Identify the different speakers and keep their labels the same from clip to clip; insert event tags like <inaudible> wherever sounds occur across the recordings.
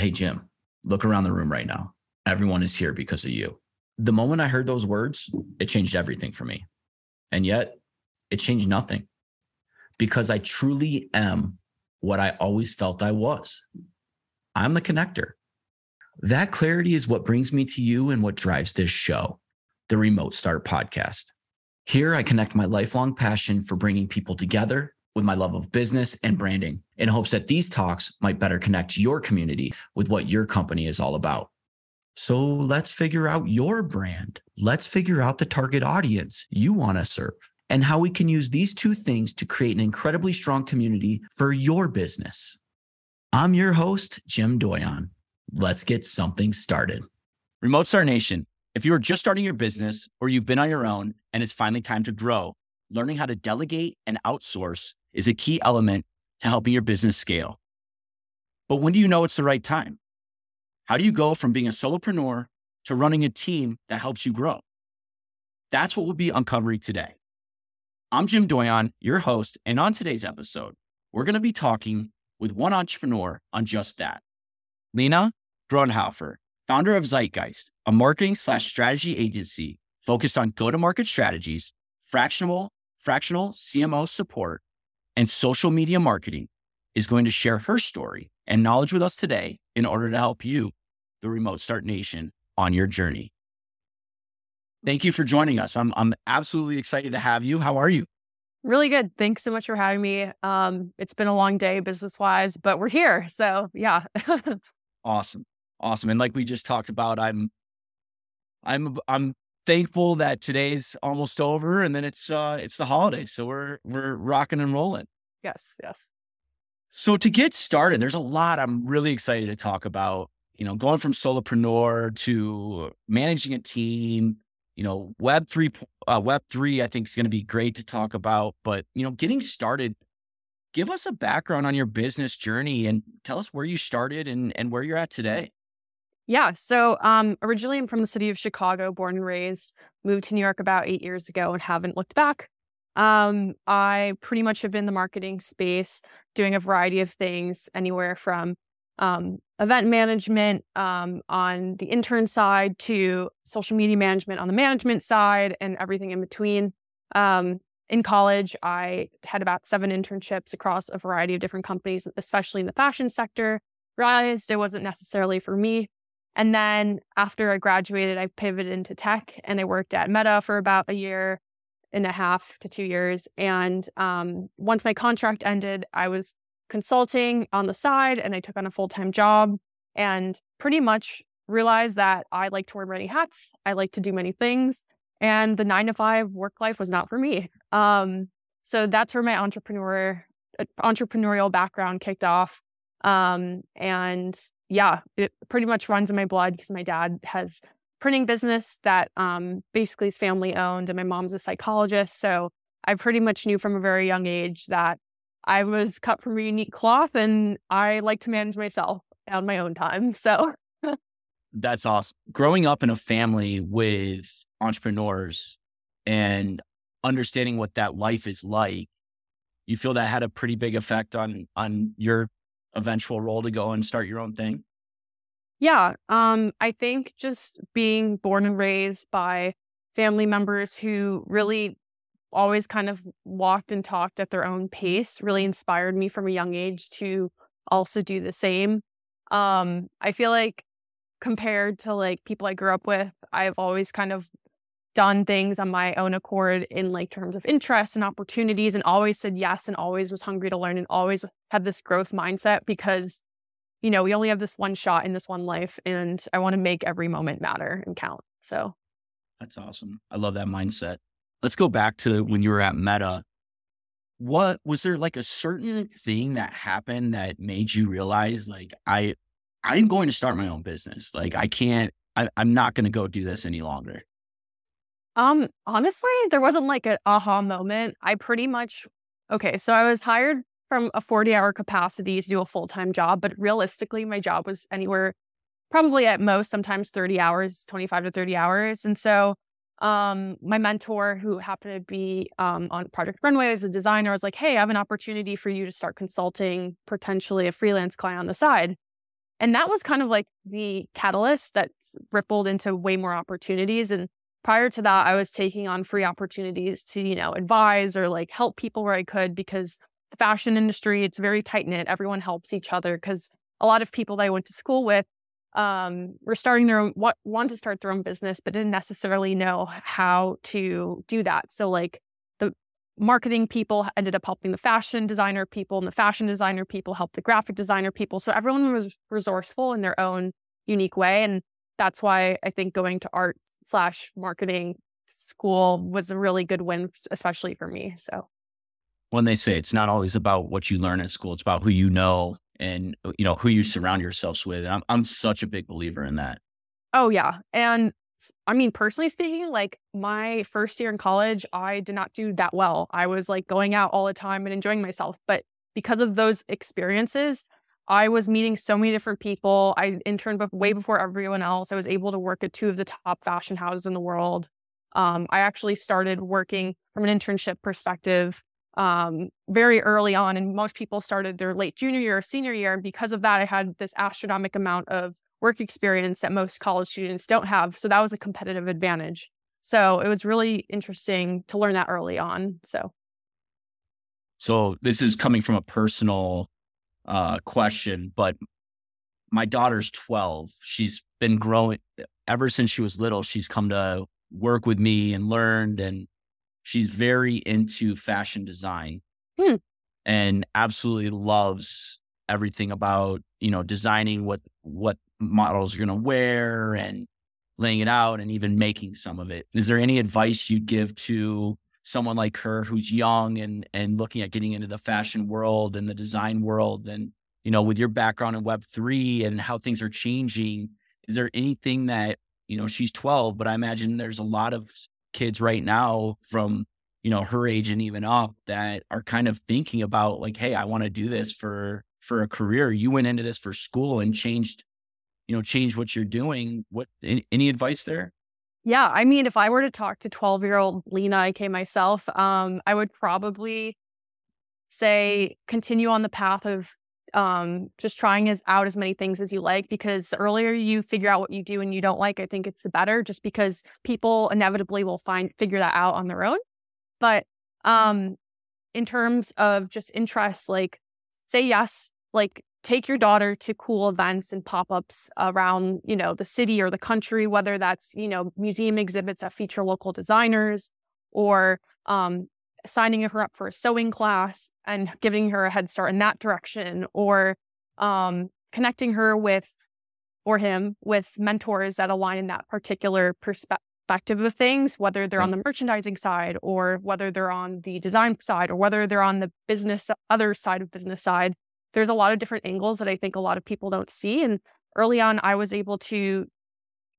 Speaker 1: Hey, Jim, look around the room right now. Everyone is here because of you. The moment I heard those words, it changed everything for me. And yet, it changed nothing because I truly am what I always felt I was. I'm the connector. That clarity is what brings me to you and what drives this show, the Remote Start Podcast. Here, I connect my lifelong passion for bringing people together with my love of business and branding in hopes that these talks might better connect your community with what your company is all about. So let's figure out your brand. Let's figure out the target audience you want to serve and how we can use these two things to create an incredibly strong community for your business. I'm your host, Jim Doyon. Let's get something started.
Speaker 2: Remote Start Nation, if you are just starting your business or you've been on your own and it's finally time to grow, learning how to delegate and outsource is a key element to helping your business scale. But when do you know it's the right time? How do you go from being a solopreneur to running a team that helps you grow? That's what we'll be uncovering today. I'm Jim Doyon, your host, and on today's episode, we're going to be talking with one entrepreneur on just that. Lena Grundhoefer, founder of Zeitgeist, a marketing slash strategy agency focused on go-to-market strategies, fractional, fractional CMO support, and social media marketing, is going to share her story and knowledge with us today in order to help you, the Remote Start Nation, on your journey. Thank you for joining us. I'm I'm absolutely excited to have you. How are you?
Speaker 3: Really good. Thanks so much for having me. Um, it's been a long day business wise, but we're here. So yeah. <laughs>
Speaker 2: awesome. Awesome. And like we just talked about, I'm I'm I'm thankful that today's almost over and then it's uh it's the holidays. So we're we're rocking and rolling.
Speaker 3: Yes, yes.
Speaker 2: So to get started, there's a lot I'm really excited to talk about. You know, going from solopreneur to managing a team, you know, Web three, uh, Web three, I think is going to be great to talk about. But you know, getting started, give us a background on your business journey and tell us where you started and and where you're at today.
Speaker 3: Yeah. So um, originally, I'm from the city of Chicago, born and raised. Moved to New York about eight years ago and haven't looked back. Um, I pretty much have been in the marketing space, doing a variety of things, anywhere from um, event management um, on the intern side to social media management on the management side and everything in between. Um, in college, I had about seven internships across a variety of different companies, especially in the fashion sector. Realized it wasn't necessarily for me. And then after I graduated, I pivoted into tech and I worked at Meta for about a year and a half to two years. And um, once my contract ended, I was consulting on the side and I took on a full time job and pretty much realized that I like to wear many hats. I like to do many things. And the nine to five work life was not for me. Um, so that's where my entrepreneur uh, entrepreneurial background kicked off. Um, and yeah, it pretty much runs in my blood because my dad has printing business that um, basically is family owned, and my mom's a psychologist. So I pretty much knew from a very young age that I was cut from a unique cloth and I like to manage myself on my own time. So <laughs>
Speaker 2: that's awesome. Growing up in a family with entrepreneurs and understanding what that life is like, you feel that had a pretty big effect on on your eventual role to go and start your own thing?
Speaker 3: Yeah, um, I think just being born and raised by family members who really always kind of walked and talked at their own pace really inspired me from a young age to also do the same. Um, I feel like compared to like people I grew up with, I've always kind of done things on my own accord in like terms of interest and opportunities and always said yes and always was hungry to learn and always had this growth mindset because you know, we only have this one shot in this one life and I want to make every moment matter and count. So
Speaker 2: that's awesome. I love that mindset let's go back to when you were at Meta. What was there like a certain thing that happened that made you realize like I I'm going to start my own business. Like I can't I, I'm not gonna go do this any longer.
Speaker 3: Um honestly, there wasn't like an aha moment. I pretty much okay, so I was hired from a 40 hour capacity to do a full time job, but realistically, my job was anywhere probably at most sometimes 30 hours, 25 to 30 hours. And so um, my mentor, who happened to be um, on Project Runway as a designer, was like, "Hey, I have an opportunity for you to start consulting potentially a freelance client on the side." And that was kind of like the catalyst that rippled into way more opportunities. And prior to that, I was taking on free opportunities to, you know, advise or like help people where I could because the fashion industry, it's very tight knit. Everyone helps each other because a lot of people that I went to school with um, were starting their own, what to start their own business, but didn't necessarily know how to do that. So like the marketing people ended up helping the fashion designer people, and the fashion designer people helped the graphic designer people. So everyone was resourceful in their own unique way, and that's why I think going to art slash marketing school was a really good win, especially for me. So
Speaker 2: when they say it's not always about what you learn at school, it's about who you know and uh, you know who you surround yourselves with. I'm I'm such a big believer in that.
Speaker 3: Oh yeah. And I mean, personally speaking, like my first year in college, I did not do that well. I was like going out all the time and enjoying myself. But because of those experiences, I was meeting so many different people. I interned way before everyone else. I was able to work at two of the top fashion houses in the world. Um, I actually started working from an internship perspective um, very early on. And most people started their late junior year or senior year. And because of that, I had this astronomical amount of work experience that most college students don't have. So that was a competitive advantage. So it was really interesting to learn that early on. So,
Speaker 2: so this is coming from a personal uh, question, but my daughter's 12. She's been growing ever since she was little. She's come to work with me and learned and she's very into fashion design
Speaker 3: hmm.
Speaker 2: and absolutely loves everything about you know designing what what models are going to wear and laying it out and even making some of it is there any advice you'd give to someone like her who's young and and looking at getting into the fashion world and the design world and you know with your background in web 3 and how things are changing is there anything that you know she's 12 but i imagine there's a lot of kids right now from you know her age and even up that are kind of thinking about like hey i want to do this for for a career. You went into this for school and changed you know change what you're doing. What any, any advice there
Speaker 3: yeah i mean if i were to talk to 12 year old lena ik myself um i would probably say continue on the path of um, just trying as out as many things as you like because the earlier you figure out what you do and you don't like, I think it's the better just because people inevitably will find figure that out on their own. But um in terms of just interests, like say yes, like take your daughter to cool events and pop-ups around, you know, the city or the country, whether that's, you know, museum exhibits that feature local designers or um, signing her up for a sewing class and giving her a head start in that direction or um, connecting her with or him with mentors that align in that particular perspective of things whether they're on the merchandising side or whether they're on the design side or whether they're on the business other side of business side there's a lot of different angles that i think a lot of people don't see and early on i was able to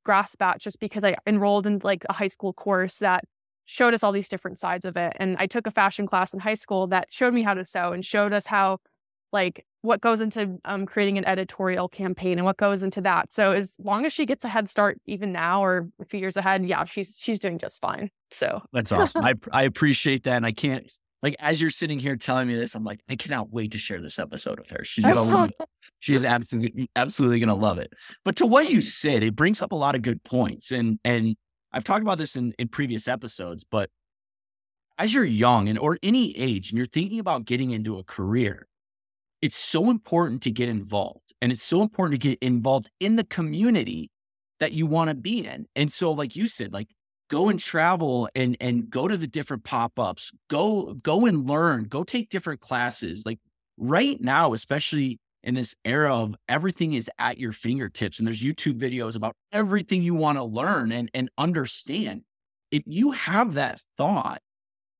Speaker 3: grasp that just because i enrolled in like a high school course that showed us all these different sides of it. And I took a fashion class in high school that showed me how to sew and showed us how, like, what goes into um, creating an editorial campaign and what goes into that. So as long as she gets a head start, even now or a few years ahead, yeah, she's she's doing just fine. So
Speaker 2: that's awesome. I <laughs> I appreciate that, and I can't like as you're sitting here telling me this, I'm like, I cannot wait to share this episode with her. She's gonna love it. <laughs> She is absolutely absolutely gonna love it. But to what you said, it brings up a lot of good points, and and I've talked about this in, in previous episodes, but as you're young and or any age and you're thinking about getting into a career, it's so important to get involved. And it's so important to get involved in the community that you want to be in. And so, like you said, like go and travel and and go to the different pop-ups, go, go and learn, go take different classes. Like right now, especially in this era of everything is at your fingertips and there's YouTube videos about everything you want to learn and, and understand. If you have that thought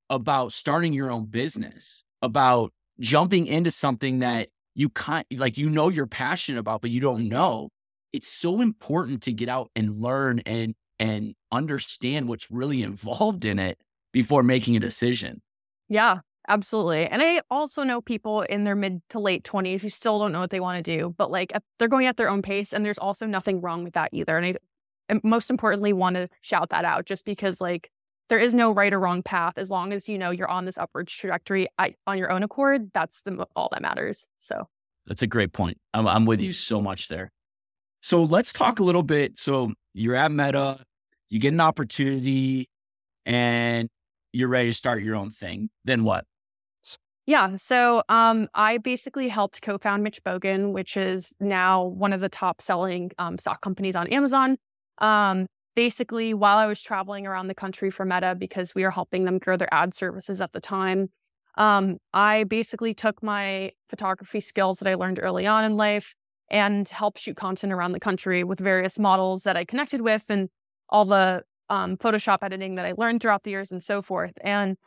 Speaker 2: about starting your own business, about jumping into something that you kind like you know you're passionate about, but you don't know, it's so important to get out and learn and and understand what's really involved in it before making a decision.
Speaker 3: Yeah, Absolutely. And I also know people in their mid to late 20s who still don't know what they want to do, but like they're going at their own pace. And there's also nothing wrong with that either. And I and most importantly want to shout that out just because like there is no right or wrong path as long as you know you're on this upward trajectory on your own accord. That's the all that matters. So
Speaker 2: That's a great point. I'm, I'm with you so much there. So let's talk a little bit. So you're at Meta, you get an opportunity, and you're ready to start your own thing. Then what?
Speaker 3: Yeah. So um, I basically helped co found Mitch Bogan, which is now one of the top selling um, stock companies on Amazon. Um, basically, while I was traveling around the country for Meta, because we were helping them grow their ad services at the time, um, I basically took my photography skills that I learned early on in life and helped shoot content around the country with various models that I connected with and all the um, Photoshop editing that I learned throughout the years and so forth. And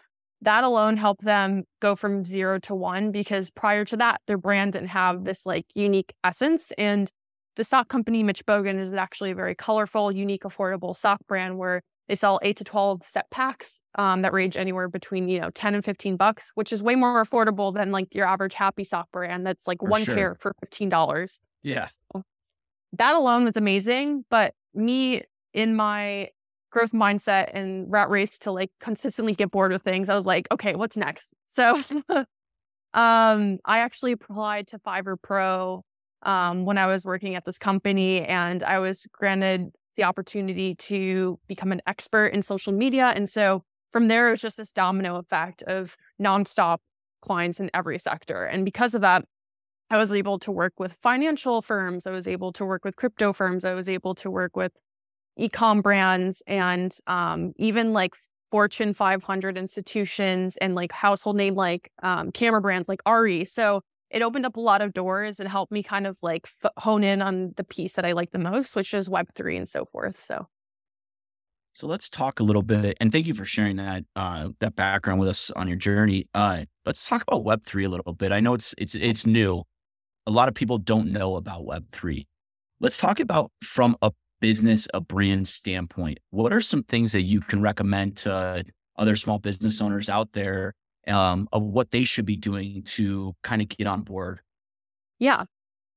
Speaker 3: that alone helped them go from zero to one because prior to that, their brand didn't have this like unique essence. And the stock company, Mitch Bogan, is actually a very colorful, unique, affordable stock brand where they sell eight to 12 set packs um, that range anywhere between, you know, 10 and 15 bucks, which is way more affordable than like your average happy sock brand that's like
Speaker 2: For
Speaker 3: one
Speaker 2: sure.
Speaker 3: pair for $15.
Speaker 2: Yes.
Speaker 3: That alone was amazing. But me in my growth mindset and rat race to like consistently get bored with things, I was like, okay, what's next? So <laughs> um I actually applied to Fiverr Pro um when I was working at this company and I was granted the opportunity to become an expert in social media. And so from there, it was just this domino effect of nonstop clients in every sector. And because of that, I was able to work with financial firms. I was able to work with crypto firms. I was able to work with e-com brands and um, even like Fortune 500 institutions and like household name like um, camera brands like ARRI. So it opened up a lot of doors and helped me kind of like f- hone in on the piece that I like the most, which is Web3 and so forth. So,
Speaker 2: So let's talk a little bit, and thank you for sharing that uh, that background with us on your journey. Uh, let's talk about Web three a little bit. I know it's it's it's new. A lot of people don't know about Web three. Let's talk about from a business, a brand standpoint. What are some things that you can recommend to other small business owners out there um, of what they should be doing to kind of get on board?
Speaker 3: yeah.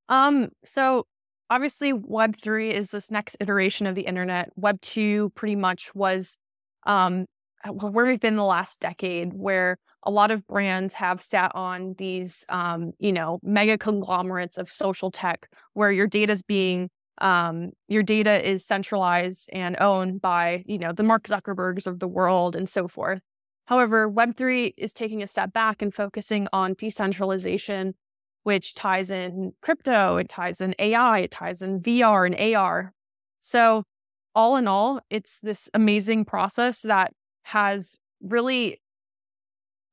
Speaker 3: Um, so obviously Web3 is this next iteration of the internet. Web2 pretty much was um where we've been the last decade where a lot of brands have sat on these um, you know, mega conglomerates of social tech where your data is being um, your data is centralized and owned by, you know, the Mark Zuckerbergs of the world and so forth. However, Web3 is taking a step back and focusing on decentralization, which ties in crypto, it ties in AI, it ties in VR and AR. So, all in all, it's this amazing process that has really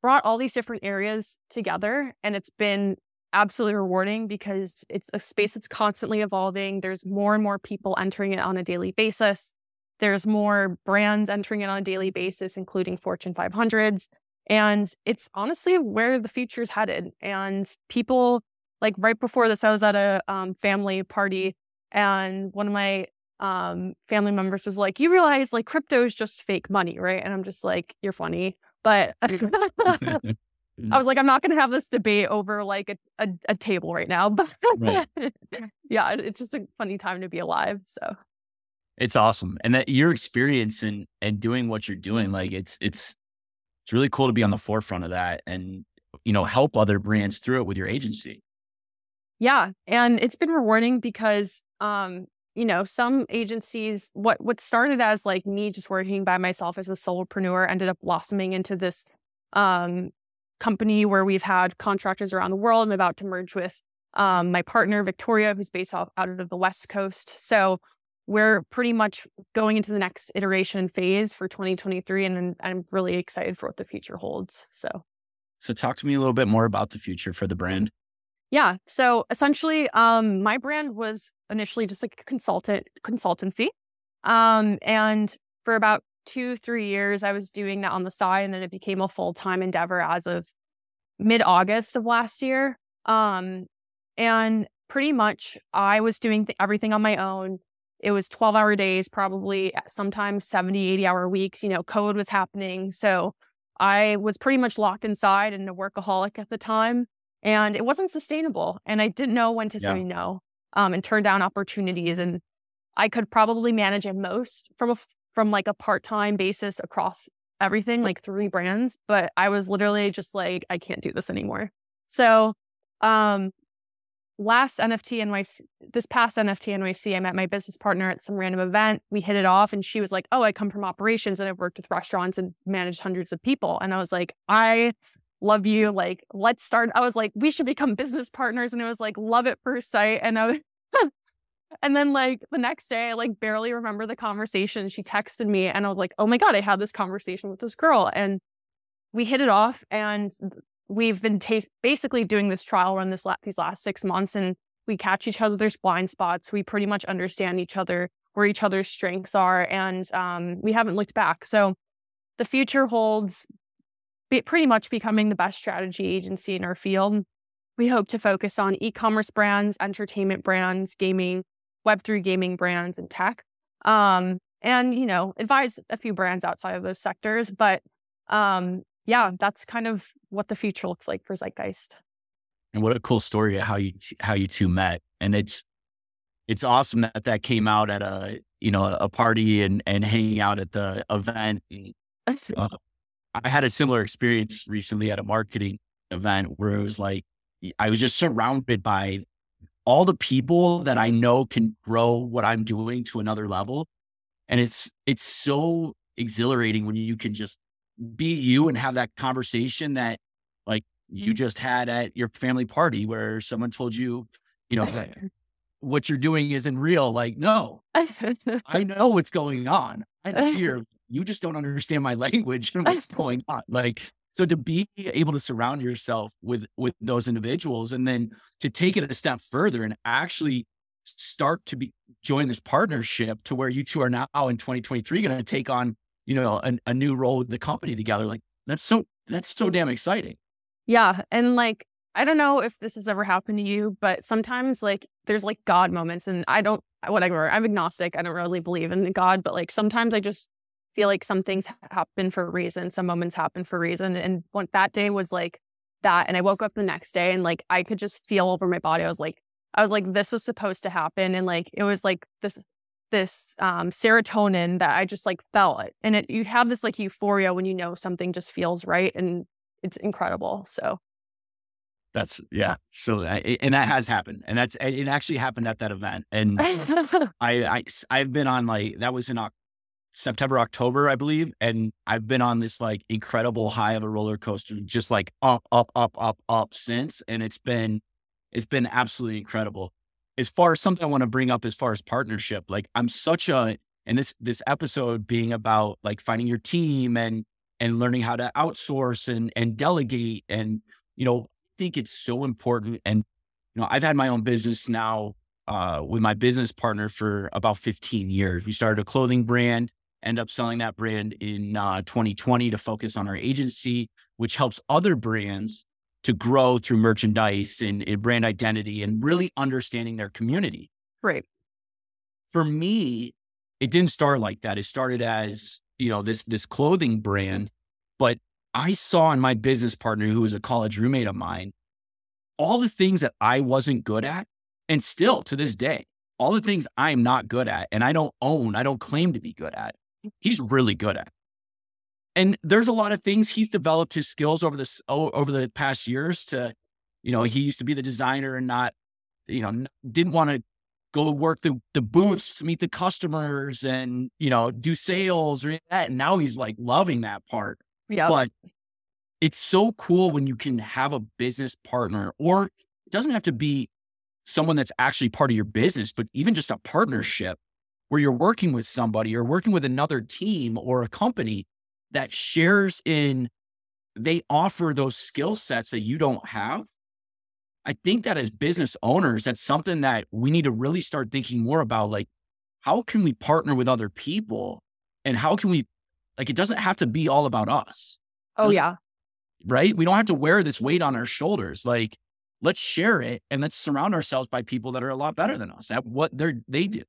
Speaker 3: brought all these different areas together. And it's been absolutely rewarding because it's a space that's constantly evolving. There's more and more people entering it on a daily basis. There's more brands entering it on a daily basis, including Fortune 500s. And it's honestly where the future is headed. And people, like right before this, I was at a um, family party, and one of my um, family members was like, You realize like crypto is just fake money, right? And I'm just like, You're funny. But <laughs> <laughs> I was like, I'm not going to have this debate over like a, a, a table right now. <laughs> But
Speaker 2: Right.
Speaker 3: yeah, it- it's just a funny time to be alive. So
Speaker 2: It's awesome. And that your experience and and doing what you're doing, like it's it's it's really cool to be on the forefront of that and you know, help other brands through it with your agency.
Speaker 3: Yeah, and it's been rewarding because um you know, some agencies what what started as like me just working by myself as a solopreneur ended up blossoming into this um company where we've had contractors around the world. I'm about to merge with um my partner Victoria who's based off out of the West Coast. So we're pretty much going into the next iteration phase for 2023 and I'm really excited for what the future holds. So
Speaker 2: So talk to me a little bit more about the future for the brand.
Speaker 3: Yeah. So essentially, um, my brand was initially just like a consultant consultancy. Um, and for about two, three years, I was doing that on the side, and then it became a full time endeavor as of mid August of last year. Um, and pretty much, I was doing th- everything on my own. It was 12 hour days, probably sometimes 70, 80 hour weeks. You know, code was happening. So I was pretty much locked inside and a workaholic at the time and it wasn't sustainable and i didn't know when to
Speaker 2: Yeah.
Speaker 3: say no um, and turn down opportunities and i could probably manage at most from a from like a part-time basis across everything like three brands but i was literally just like i can't do this anymore so um last NFT NYC, this past NFT NYC, I met my business partner at some random event. We hit it off, and she was like, "Oh, I come from operations, and I've worked with restaurants and managed hundreds of people." And I was like, "I love you. Like, let's start." I was like, "We should become business partners," and it was like love at first sight. And I was, <laughs> and then like the next day, I like barely remember the conversation. She texted me, and I was like, "Oh my god, I had this conversation with this girl," and we hit it off, and we've been t- basically doing this trial run this la- these last six months, and we catch each other's blind spots. We pretty much understand each other, where each other's strengths are, and um, we haven't looked back. So the future holds be- pretty much becoming the best strategy agency in our field. We hope to focus on e-commerce brands, entertainment brands, gaming, Web3 gaming brands, and tech. Um, and you know, advise a few brands outside of those sectors, but um, yeah, that's kind of what the future looks like for Zeitgeist.
Speaker 2: And what a cool story how you how you two met. And it's it's awesome that that came out at a you know a party and and hanging out at the event. <laughs> Uh, I had a similar experience recently at a marketing event where it was like I was just surrounded by all the people that I know can grow what I'm doing to another level. And it's it's so exhilarating when you can just be you and have that conversation that like you mm-hmm. just had at your family party where someone told you, you know, what you're doing isn't real. Like, no, I <laughs> know what's going on. I'm here. <laughs> You just don't understand my <laughs> language and what's going on. Like, so to be able to surround yourself with with those individuals and then to take it a step further and actually start to be join this partnership to where you two are now in 2023 going to take on you know, a, a new role with the company together. Like that's so that's so damn exciting.
Speaker 3: Yeah. And like, I don't know if this has ever happened to you, but sometimes like there's like God moments and I don't whatever. I'm agnostic. I don't really believe in God, but like sometimes I just feel like some things happen for a reason. Some moments happen for a reason. And what that day was like that. And I woke up the next day and like I could just feel over my body. I was like, I was like, this was supposed to happen. And like it was like this this um, serotonin that I just like felt it. And it, you have this like euphoria when you know something just feels right and it's incredible. So
Speaker 2: that's yeah. So and that has happened, and that's it. Actually happened at that event, and <laughs> I, I I've been on like that was in September October I believe, and I've been on this like incredible high of a roller coaster, just like up up up up up since, and it's been it's been absolutely incredible as far as something I want to bring up as far as partnership, like I'm such a and this this episode being about like finding your team and and learning how to outsource and and delegate and you know I think it's so important and you know I've had my own business now uh, with my business partner for about 15 years. We started a clothing brand, end up selling that brand in uh, 2020 to focus on our agency, which helps other brands to grow through merchandise and, and brand identity and really understanding their community.
Speaker 3: Right.
Speaker 2: For me, it didn't start like that. It started as, you know, this this clothing brand, but I saw in my business partner who was a college roommate of mine all the things that I wasn't good at and still to this day, all the things I'm not good at and I don't own, I don't claim to be good at. He's really good at. And there's a lot of things he's developed his skills over this over the past years to you know he used to be the designer and not you know didn't want to go work the, the booths to meet the customers and you know do sales or that and now he's like loving that part.
Speaker 3: Yeah
Speaker 2: but it's so cool when you can have a business partner or it doesn't have to be someone that's actually part of your business but even just a partnership where you're working with somebody or working with another team or a company that shares in they offer those skill sets that you don't have. I think that as business owners, that's something that we need to really start thinking more about. Like, how can we partner with other people and how can we, like, it doesn't have to be all about us.
Speaker 3: Oh, yeah.
Speaker 2: Right. We don't have to wear this weight on our shoulders. Like, let's share it and let's surround ourselves by people that are a lot better than us at what they're, they do.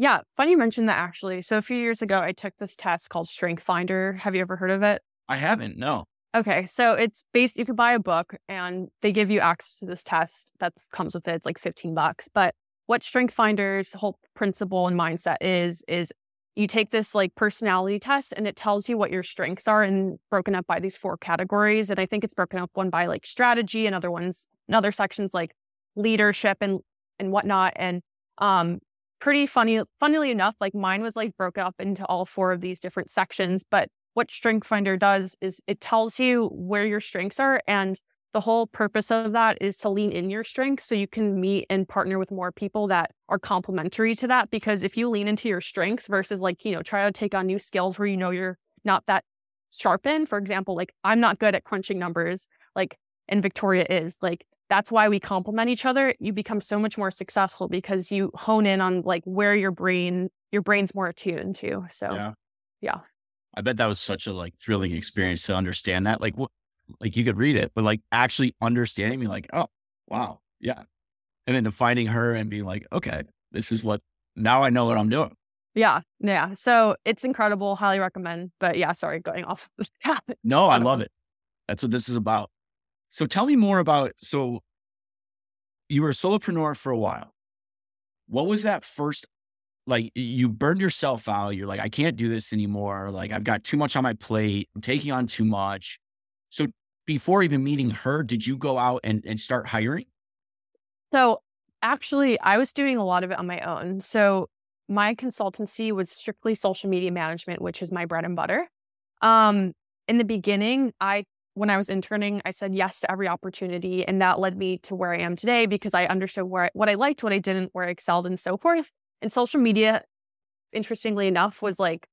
Speaker 3: Yeah, funny you mentioned that actually. So a few years ago, I took this test called Strength Finder. Have you ever heard of it?
Speaker 2: I haven't. No.
Speaker 3: Okay, so it's based. You could buy a book, and they give you access to this test that comes with it. It's like fifteen bucks. But what Strength Finder's whole principle and mindset is is you take this like personality test, and it tells you what your strengths are, and broken up by these four categories. And I think it's broken up one by like strategy, and other ones, and other sections like leadership and and whatnot. And um, pretty funny, funnily enough, like mine was like broke up into all four of these different sections. But what Strength Finder does is it tells you where your strengths are and the whole purpose of that is to lean in your strengths so you can meet and partner with more people that are complementary to that. Because if you lean into your strengths versus like, you know, try to take on new skills where you know you're not that sharp in, for example, like I'm not good at crunching numbers, like, and Victoria is, like, that's why we complement each other. You become so much more successful because you hone in on like where your brain, your brain's more attuned to. So, yeah. yeah.
Speaker 2: I bet that was such a like thrilling experience to understand that. Like, what, like you could read it, but like actually understanding me, like, oh, wow, yeah. And then to finding her and being like, okay, this is what now I know what I'm doing.
Speaker 3: Yeah, yeah. So it's incredible. Highly recommend. But yeah, sorry, going off. <laughs>
Speaker 2: no, I love um it. That's what this is about. So tell me more about. So you were a solopreneur for a while. What was that first? Like you burned yourself out. You're like, I can't do this anymore. Like I've got too much on my plate. I'm taking on too much. So before even meeting her, did you go out and, and start hiring?
Speaker 3: So actually, I was doing a lot of it on my own. So my consultancy was strictly social media management, which is my bread and butter. Um, in the beginning, I when I was interning, I said yes to every opportunity, and that led me to where I am today because I understood where I, what I liked, what I didn't, where I excelled, and so forth. And social media, interestingly enough, was like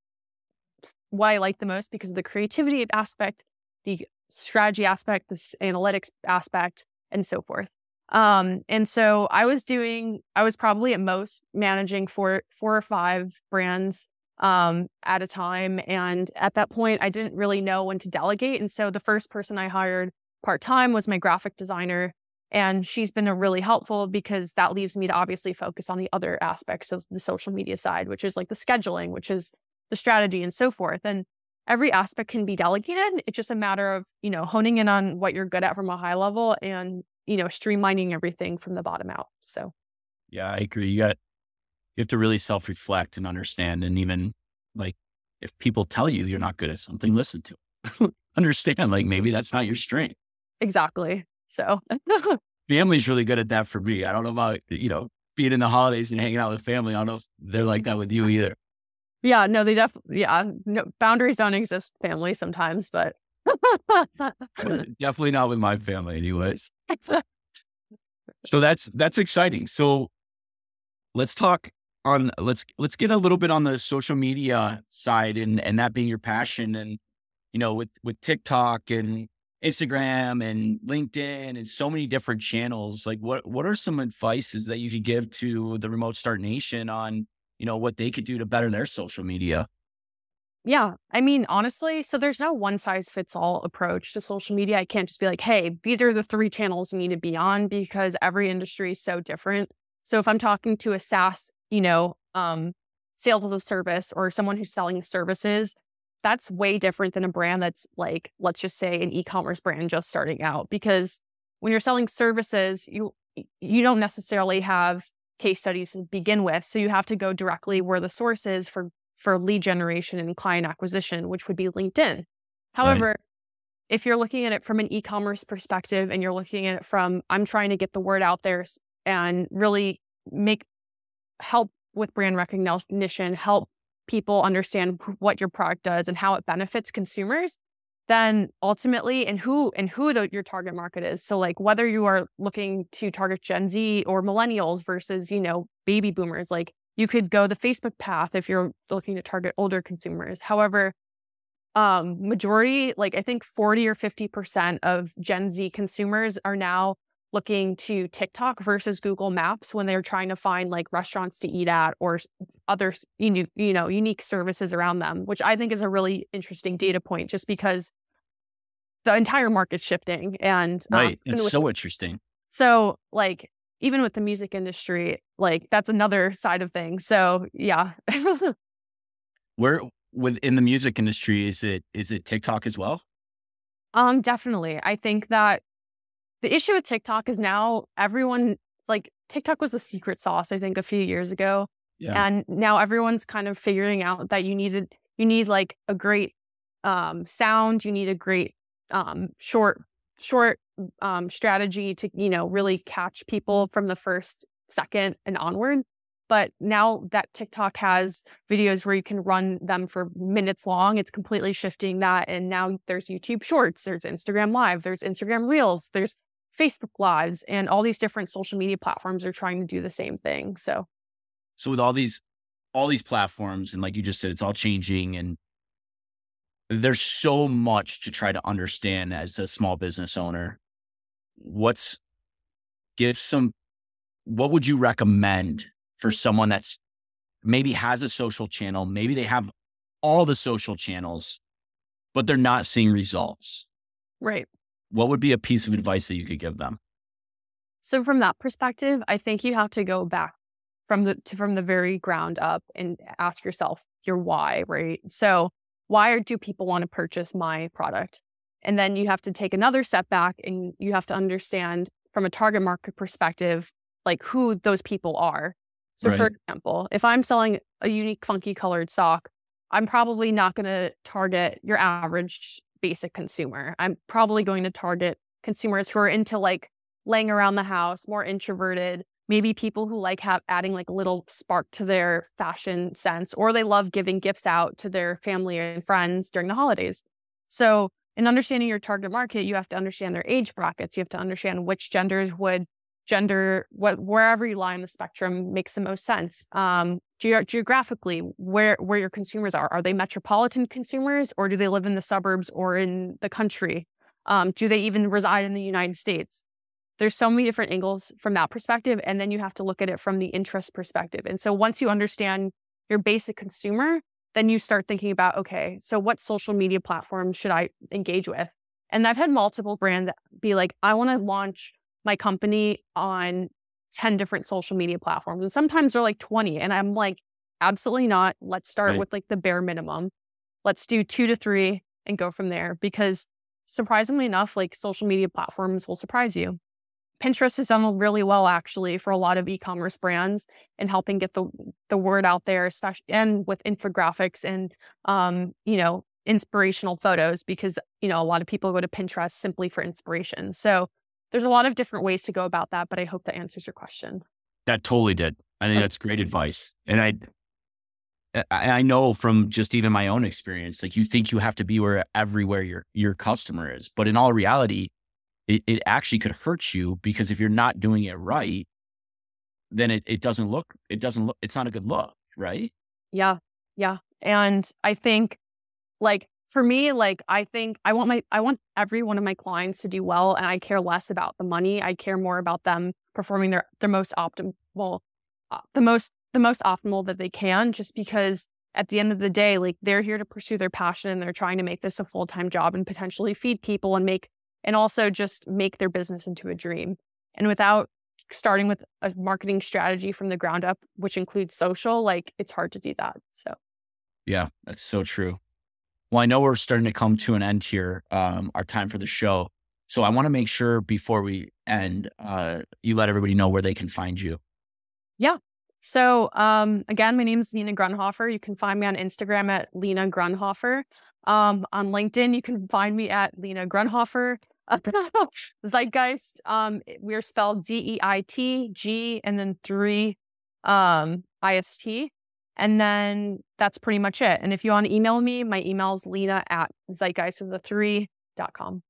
Speaker 3: what I liked the most because of the creativity aspect, the strategy aspect, this analytics aspect, and so forth. Um, and so I was doing, I was probably at most managing four, four or five brands um, at a time. And at that point, I didn't really know when to delegate. And so the first person I hired part time was my graphic designer. And she's been a really helpful because that leaves me to obviously focus on the other aspects of the social media side, which is like the scheduling, which is the strategy and so forth. And every aspect can be delegated. It's just a matter of, you know, honing in on what you're good at from a high level and, you know, streamlining everything from the bottom out. So,
Speaker 2: yeah, I agree. You got, you have to really self reflect and understand. And even like, if people tell you you're not good at something, listen to <laughs> understand, like, maybe that's not your strength.
Speaker 3: Exactly. So, <laughs>
Speaker 2: family's really good at that for me. I don't know about, you know, being in the holidays and hanging out with family. I don't know if they're like that with you either.
Speaker 3: Yeah, no, they definitely, yeah, no, boundaries don't exist family sometimes, but uh, <laughs>
Speaker 2: definitely not with my family, anyways. so that's that's exciting. So let's talk on let's let's get a little bit on the social media side and and that being your passion and you know with with TikTok and Instagram and LinkedIn and so many different channels. Like what what are some advices that you could give to the remote start nation on you know, what they could do to better their social media.
Speaker 3: Yeah. I mean, honestly, so there's no one size fits all approach to social media. I can't just be like, hey, these are the three channels you need to be on because every industry is so different. So if I'm talking to a SaaS, you know, um, sales as a service or someone who's selling services, that's way different than a brand that's like, let's just say an e-commerce brand just starting out. Because when you're selling services, you you don't necessarily have case studies to begin with. So you have to go directly where the source is for for lead generation and client acquisition, which would be LinkedIn. However, right. if you're looking at it from an e-commerce perspective and you're looking at it from I'm trying to get the word out there and really make help with brand recognition, help people understand what your product does and how it benefits consumers, then ultimately and who and who the, your target market is. So like whether you are looking to target gen z or millennials versus you know baby boomers like you could go the facebook path if you're looking to target older consumers. However um majority like i think 40 or 50% of gen z consumers are now looking to TikTok versus Google Maps when they're trying to find like restaurants to eat at or other you know unique services around them, which I think is a really interesting data point just because the entire market's shifting and
Speaker 2: um, right um, it's so interesting.
Speaker 3: so like even with the music industry like that's another side of things so yeah. <laughs>
Speaker 2: Where within the music industry is it is it tiktok as well?
Speaker 3: Um definitely i think that the issue with tiktok is now everyone like tiktok was the secret sauce i think a few years ago yeah. and now everyone's kind of figuring out that you needed you need like a great um sound you need a great um, short short um, strategy to, you know, really catch people from the first second and onward. But now that TikTok has videos where you can run them for minutes long, it's completely shifting that. And now there's YouTube Shorts, there's Instagram Live, there's Instagram Reels, there's Facebook Lives, and all these different social media platforms are trying to do the same thing. So,
Speaker 2: so with all these, all these platforms, and like you just said, it's all changing, and there's so much to try to understand as a small business owner. What's give some what would you recommend for someone that's maybe has a social channel, maybe they have all the social channels, but they're not seeing results?
Speaker 3: Right.
Speaker 2: What would be a piece of advice that you could give them?
Speaker 3: So from that perspective, I think you have to go back from the to, from the very ground up and ask yourself your why, right? So why do people want to purchase my product? And then you have to take another step back and you have to understand from a target market perspective, like who those people are. So, right. for example, if I'm selling a unique, funky colored sock, I'm probably not going to target your average basic consumer. I'm probably going to target consumers who are into like laying around the house, more introverted, maybe people who like have adding like a little spark to their fashion sense or they love giving gifts out to their family and friends during the holidays so in understanding your target market you have to understand their age brackets you have to understand which genders would gender what wherever you lie on the spectrum makes the most sense um, ge- geographically where where your consumers are are they metropolitan consumers or do they live in the suburbs or in the country um, do they even reside in the united states there's so many different angles from that perspective. And then you have to look at it from the interest perspective. And so once you understand your basic consumer, then you start thinking about, okay, so what social media platform should I engage with? And I've had multiple brands be like, I want to launch my company on 10 different social media platforms. And sometimes they're like 20. And I'm like, absolutely not. Let's start right. with like the bare minimum. Let's do two to three and go from there. Because surprisingly enough, like social media platforms will surprise you. Pinterest has done really well actually for a lot of e-commerce brands and helping get the the word out there, especially and with infographics and um, you know, inspirational photos because you know a lot of people go to Pinterest simply for inspiration. So there's a lot of different ways to go about that, but I hope that answers your question.
Speaker 2: That totally did. I think oh. that's great advice. And I I know from just even my own experience, like you think you have to be where everywhere your your customer is, but in all reality, it, it actually could hurt you because if you're not doing it right, then it, it doesn't look, it doesn't look, it's not a good look, right?
Speaker 3: Yeah. Yeah. And I think like for me, like I think I want my I want every one of my clients to do well and I care less about the money. I care more about them performing their their most optimal uh, the most the most optimal that they can just because at the end of the day like they're here to pursue their passion and they're trying to make this a full-time job and potentially feed people and make and also just make their business into a dream. And without starting with a marketing strategy from the ground up, which includes social, like it's hard to do that. So,
Speaker 2: yeah, that's so true. Well, I know we're starting to come to an end here, um, our time for the show. So I want to make sure before we end, uh, you let everybody know where they can find you.
Speaker 3: Yeah. So um, again, my name is Lena Grundhoefer. You can find me on Instagram at Lena Grundhoefer. Um, on LinkedIn, you can find me at Lena Grundhoefer. <laughs> Zeitgeist. Um, we're spelled Z E I T G and then three um I S T. And then that's pretty much it. And if you want to email me, my email is Lena at zeitgeist com.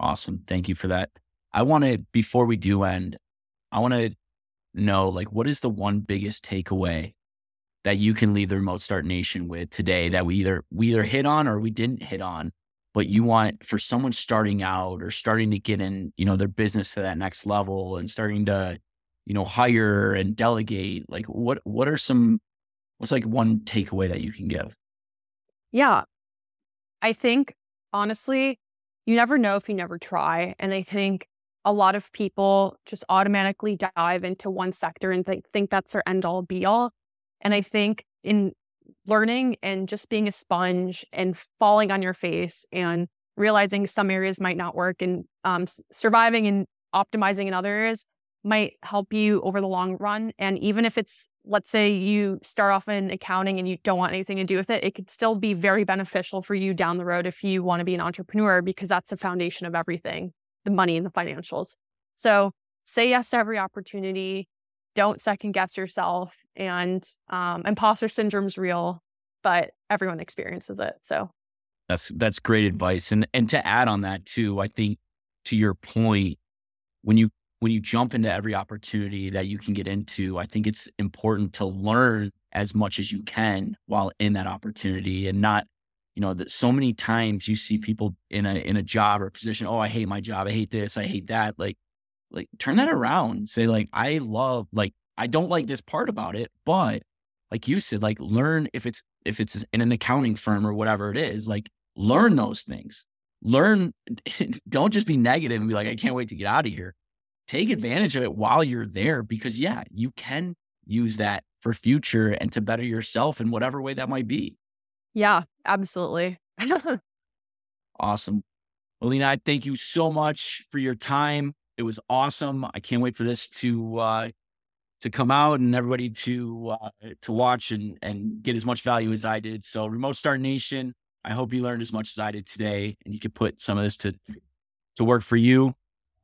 Speaker 2: Awesome. Thank you for that. I want to, before we do end, I want to know like what is the one biggest takeaway that you can leave the remote start nation with today that we either we either hit on or we didn't hit on but you want for someone starting out or starting to get in, you know, their business to that next level and starting to, you know, hire and delegate, like what what are some what's like one takeaway that you can give?
Speaker 3: Yeah. I think honestly, you never know if you never try. And I think a lot of people just automatically dive into one sector and think, think that's their end all be all. And I think in learning and just being a sponge and falling on your face and realizing some areas might not work and um, surviving and optimizing in other areas might help you over the long run. And even if it's, let's say you start off in accounting and you don't want anything to do with it, it could still be very beneficial for you down the road if you want to be an entrepreneur because that's the foundation of everything. the money and the financials. So say yes to every opportunity. Don't second guess yourself. And um, imposter syndrome's real, but everyone experiences it. So
Speaker 2: that's that's great advice. And and to add on that too, I think to your point, when you when you jump into every opportunity that you can get into, I think it's important to learn as much as you can while in that opportunity and not, you know, that so many times you see people in a in a job or position, oh, I hate my job, I hate this, I hate that. Like, like turn that around. Say, like, I love, like, I don't like this part about it, but like you said, like learn if it's if it's in an accounting firm or whatever it is, like learn those things. Learn, <laughs> don't just be negative and be like, I can't wait to get out of here. Take advantage of it while you're there because, yeah, you can use that for future and to better yourself in whatever way that might be.
Speaker 3: Yeah, absolutely. <laughs>
Speaker 2: awesome. Well, Lena, I thank you so much for your time. It was awesome. I can't wait for this to uh, to come out and everybody to uh, to watch and and get as much value as I did. So, Remote Start Nation, I hope you learned as much as I did today, and you can put some of this to to work for you.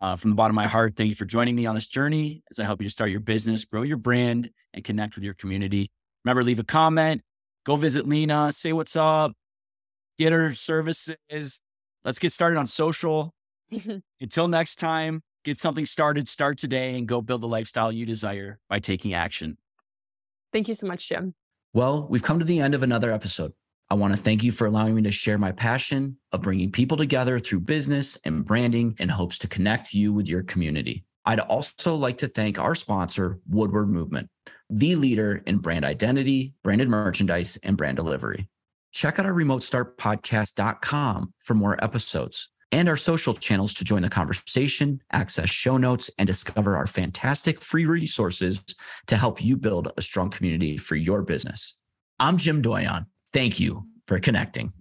Speaker 2: Uh, from the bottom of my heart, thank you for joining me on this journey as I help you to start your business, grow your brand, and connect with your community. Remember, leave a comment, go visit Lena, say what's up, get her services. Let's get started on social. <laughs> Until next time, get something started, start today, and go build the lifestyle you desire by taking action.
Speaker 3: Thank you so much, Jim.
Speaker 1: Well, we've come to the end of another episode. I want to thank you for allowing me to share my passion of bringing people together through business and branding in hopes to connect you with your community. I'd also like to thank our sponsor, Woodward Movement, the leader in brand identity, branded merchandise, and brand delivery. Check out our remotestartpodcast.com for more episodes and our social channels to join the conversation, access show notes, and discover our fantastic free resources to help you build a strong community for your business. I'm Jim Doyon. Thank you for connecting.